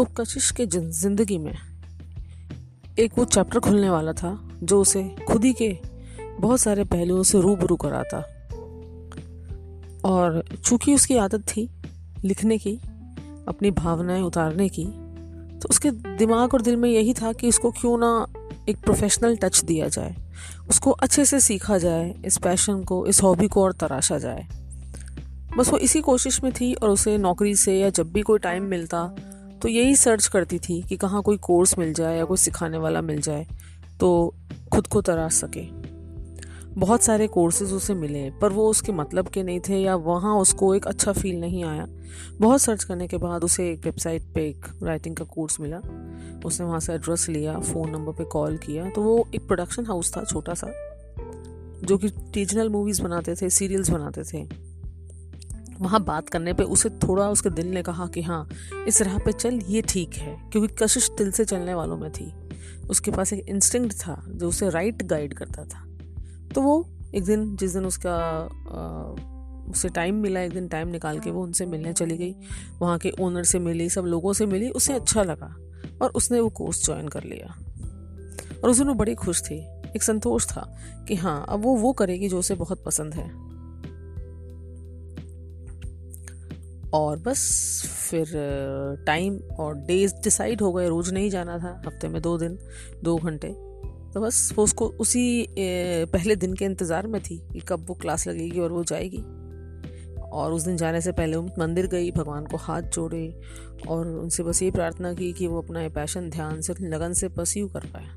तो कशिश के ज़िंदगी में एक वो चैप्टर खुलने वाला था, जो उसे खुद ही के बहुत सारे पहलुओं से रूबरू कराता। और चूँकि उसकी आदत थी लिखने की, अपनी भावनाएँ उतारने की तो उसके दिमाग और दिल में यही था कि उसको क्यों ना एक प्रोफेशनल टच दिया जाए। उसको अच्छे से सीखा जाए, इस पैशन को, इस हॉबी को और तराशा जाए। बस वो इसी कोशिश में थी और उसे नौकरी से या जब भी कोई टाइम मिलता तो यही सर्च करती थी कि कहाँ कोई कोर्स मिल जाए या कोई सिखाने वाला मिल जाए तो खुद को तराश सके। बहुत सारे कोर्सेज उसे मिले, पर वो उसके मतलब के नहीं थे या वहाँ उसको एक अच्छा फील नहीं आया। बहुत सर्च करने के बाद उसे एक वेबसाइट पे एक राइटिंग का कोर्स मिला। उसने वहाँ से एड्रेस लिया फ़ोन नंबर पे कॉल किया तो वो एक प्रोडक्शन हाउस था, छोटा सा, जो कि रीजनल मूवीज़ बनाते थे सीरियल्स बनाते थे। वहाँ बात करने पे उसे थोड़ा उसके दिल ने कहा कि हाँ इस राह पे चल ये ठीक है क्योंकि कशिश दिल से चलने वालों में थी। उसके पास एक इंस्टिंक्ट था जो उसे राइट गाइड करता था। तो वो एक दिन जिस दिन उसका आ, उसे टाइम मिला एक दिन टाइम निकाल के वो उनसे मिलने चली गई। वहाँ के ओनर से मिली सब लोगों से मिली उसे अच्छा लगा और उसने वो कोर्स ज्वाइन कर लिया। और उस दिन वो बड़ी खुश थी एक संतोष था कि हाँ अब वो वो करेगी जो उसे बहुत पसंद है। और बस फिर टाइम और डेज़ डिसाइड हो गए। रोज़ नहीं जाना था, हफ़्ते में दो दिन, दो घंटे। तो बस वो उसको, उसी पहले दिन के इंतज़ार में थी कि कब वो क्लास लगेगी और वो जाएगी। और उस दिन जाने से पहले मंदिर गई, भगवान को हाथ जोड़े और उनसे बस ये प्रार्थना की कि वो अपना पैशन ध्यान से लगन से परस्यू कर पाए।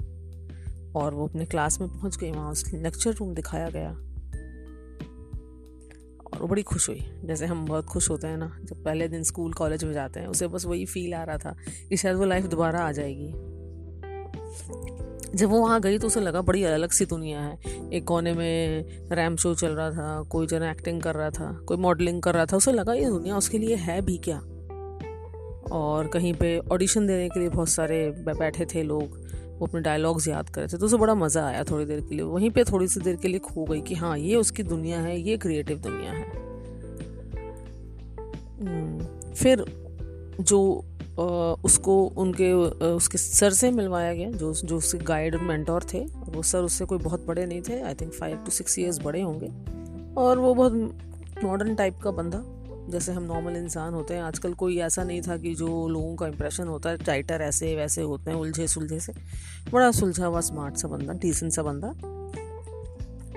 और वो अपने क्लास में पहुँच गई, वहाँ उस लेक्चर रूम दिखाया गया। और बड़ी खुश हुई। जैसे हम बहुत खुश होते हैं ना, जब पहले दिन स्कूल, कॉलेज में जाते हैं, उसे बस वही फील आ रहा था कि शायद वो लाइफ दोबारा आ जाएगी। जब वो वहाँ गई तो उसे लगा बड़ी अलग सी दुनिया है। एक कोने में रैम शो चल रहा था, कोई जन एक्टिंग कर रहा था, कोई मॉडलिंग कर रहा था, उसे लगा ये दुनिया उसके लिए है भी क्या? और कहीं पे ऑडिशन देने के लिए बहुत सारे बैठे थे लोग। वो अपने डायलॉग्स याद कर रहे थे तो उसे बड़ा मज़ा आया थोड़ी देर के लिए। वहीं पे थोड़ी सी देर के लिए खो गई कि हाँ ये उसकी दुनिया है ये क्रिएटिव दुनिया है। हम्म, फिर जो उसको उनके उसके सर से मिलवाया गया जो जो उसके गाइड मेंटोर थे वो सर उससे कोई बहुत बड़े नहीं थे I think five two six years बड़े होंगे। और वो बहुत मॉडर्न टाइप का बंदा जैसे हम नॉर्मल इंसान होते हैं, आजकल कोई ऐसा नहीं था कि जो लोगों का इंप्रेशन होता है टाइटर ऐसे, वैसे होते हैं, उलझे सुलझे से। बड़ा सुलझा हुआ स्मार्ट सा बंदा डिसेंट सा बंदा।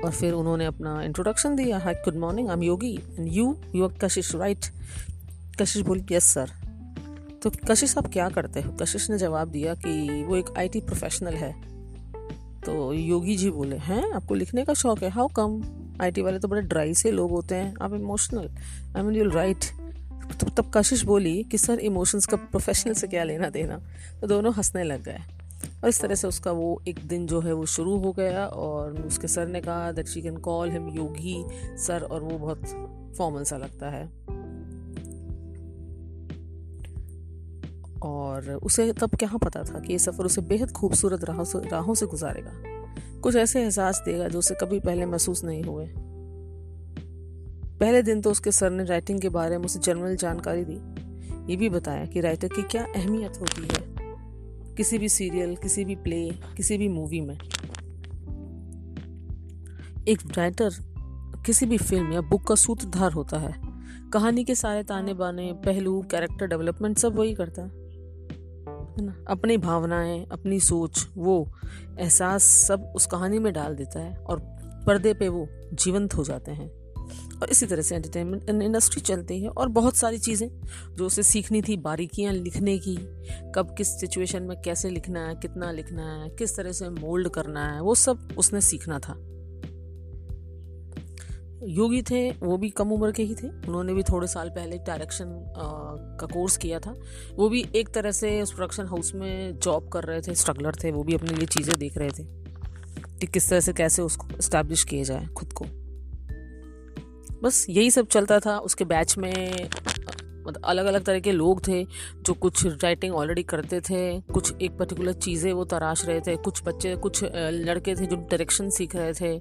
और फिर उन्होंने अपना इंट्रोडक्शन दिया hi good morning I am Yogi and you you are Kashish right Kashish बोली यस सर तो कशिश, आप क्या करते हो? कशिश ने जवाब दिया कि वो एक आईटी प्रोफेशनल है। तो योगी जी बोले, हैं? आपको लिखने का शौक है? हाउ कम आईटी वाले तो बड़े ड्राई से लोग होते हैं। आप emotional I mean you'll right तो तब कशिश बोली कि, सर इमोशंस का प्रोफेशनल से क्या लेना देना? तो दोनों हंसने लग गए। और इस तरह से उसका वो एक दिन जो है वो शुरू हो गया और उसके सर ने कहा that she can call him Yogi sir, और वो बहुत फॉर्मल सा लगता है। और उसे तब क्या पता था कि ये सफ़र उसे बेहद खूबसूरत राहों से राहों से गुजारेगा। कुछ ऐसे एहसास देगा जो उसे कभी पहले महसूस नहीं हुए। पहले दिन तो उसके सर ने राइटिंग के बारे में उसे जनरल जानकारी दी। ये भी बताया कि राइटर की क्या अहमियत होती है। किसी भी सीरियल किसी भी प्ले किसी भी मूवी में। एक राइटर किसी भी फ़िल्म या बुक का सूत्रधार होता है। कहानी के सारे ताने बाने पहलू कैरेक्टर डेवलपमेंट सब वही करता है। है ना अपनी भावनाएँ, अपनी सोच, वो एहसास सब उस कहानी में डाल देता है और पर्दे पे वो जीवंत हो जाते हैं। और इसी तरह से एंटरटेनमेंट इंडस्ट्री चलती है और बहुत सारी चीज़ें, जो उसे सीखनी थी, बारीकियाँ लिखने की, कब किस सिचुएशन में कैसे लिखना है, कितना लिखना है, किस तरह से मोल्ड करना है, वो सब उसने सीखना था। योगी थे, वो भी कम उम्र के ही थे। उन्होंने भी थोड़े साल पहले डायरेक्शन का कोर्स किया था। वो भी एक तरह से उस प्रोडक्शन हाउस में जॉब कर रहे थे स्ट्रगलर थे, वो भी अपने लिए चीज़ें देख रहे थे कि किस तरह से कैसे उसको इस्टेब्लिश किया जाए खुद को। बस यही सब चलता था। उसके बैच में मतलब अलग अलग तरह के लोग थे जो कुछ राइटिंग ऑलरेडी करते थे, कुछ एक पर्टिकुलर चीज़ें वो तराश रहे थे, कुछ बच्चे, कुछ लड़के थे जो डायरेक्शन सीख रहे थे।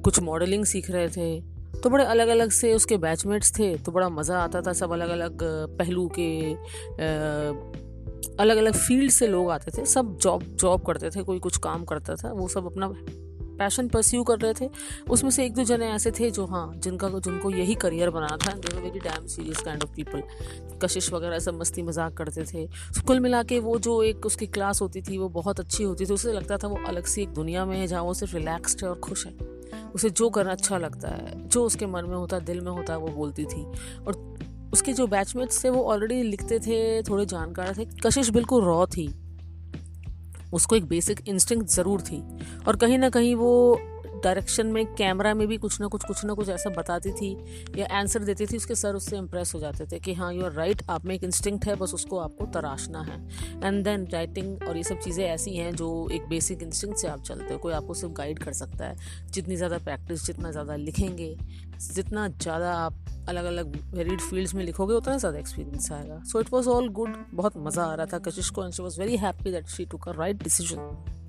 कुछ मॉडलिंग सीख रहे थे। तो बड़े अलग अलग से उसके बैचमेट्स थे तो बड़ा मज़ा आता था सब अलग अलग पहलू के अलग अलग फ़ील्ड से लोग आते थे। सब जॉब जॉब करते थे कोई कुछ काम करता था वो सब अपना पैशन परस्यू कर रहे थे। उसमें से एक दो जने ऐसे थे जो हाँ जिनका जिनको यही करियर बनाना था they very damn serious kind of people Kashish वगैरह सब मस्ती मज़ाक करते थे। so, कुल मिला के वो जो एक उसकी क्लास होती थी वो बहुत अच्छी होती थी उसे लगता था वो अलग सी एक दुनिया में है जहाँ वो सिर्फ़ रिलैक्सड है और खुश है। उसे जो करना अच्छा लगता है, जो उसके मन में होता, दिल में होता, वो बोलती थी। और उसके जो बैचमेट्स थे, वो ऑलरेडी लिखते थे, थोड़े जानकार थे, कशिश बिल्कुल रॉ थी। उसको एक बेसिक इंस्टिंक्ट ज़रूर थी। और कहीं ना कहीं वो डायरेक्शन में, कैमरा में भी कुछ ना कुछ कुछ ना कुछ ऐसा बताती थी या आंसर देती थी, उसके सर उससे इम्प्रेस हो जाते थे कि हाँ यू आर राइट आप में एक इंस्टिंक्ट है, बस उसको आपको तराशना है। एंड देन राइटिंग और ये सब चीज़ें ऐसी हैं जो एक बेसिक इंस्टिंक्ट से आप चलते हो, कोई आपको सिर्फ़ गाइड कर सकता है। जितनी ज़्यादा प्रैक्टिस जितना ज़्यादा लिखेंगे, जितना ज़्यादा आप अलग अलग वेरिड फील्ड्स में लिखोगे, उतना ज़्यादा एक्सपीरियंस आएगा। So it was all good बहुत मज़ा आ रहा था। कशिश को and she was very happy that she to a right decision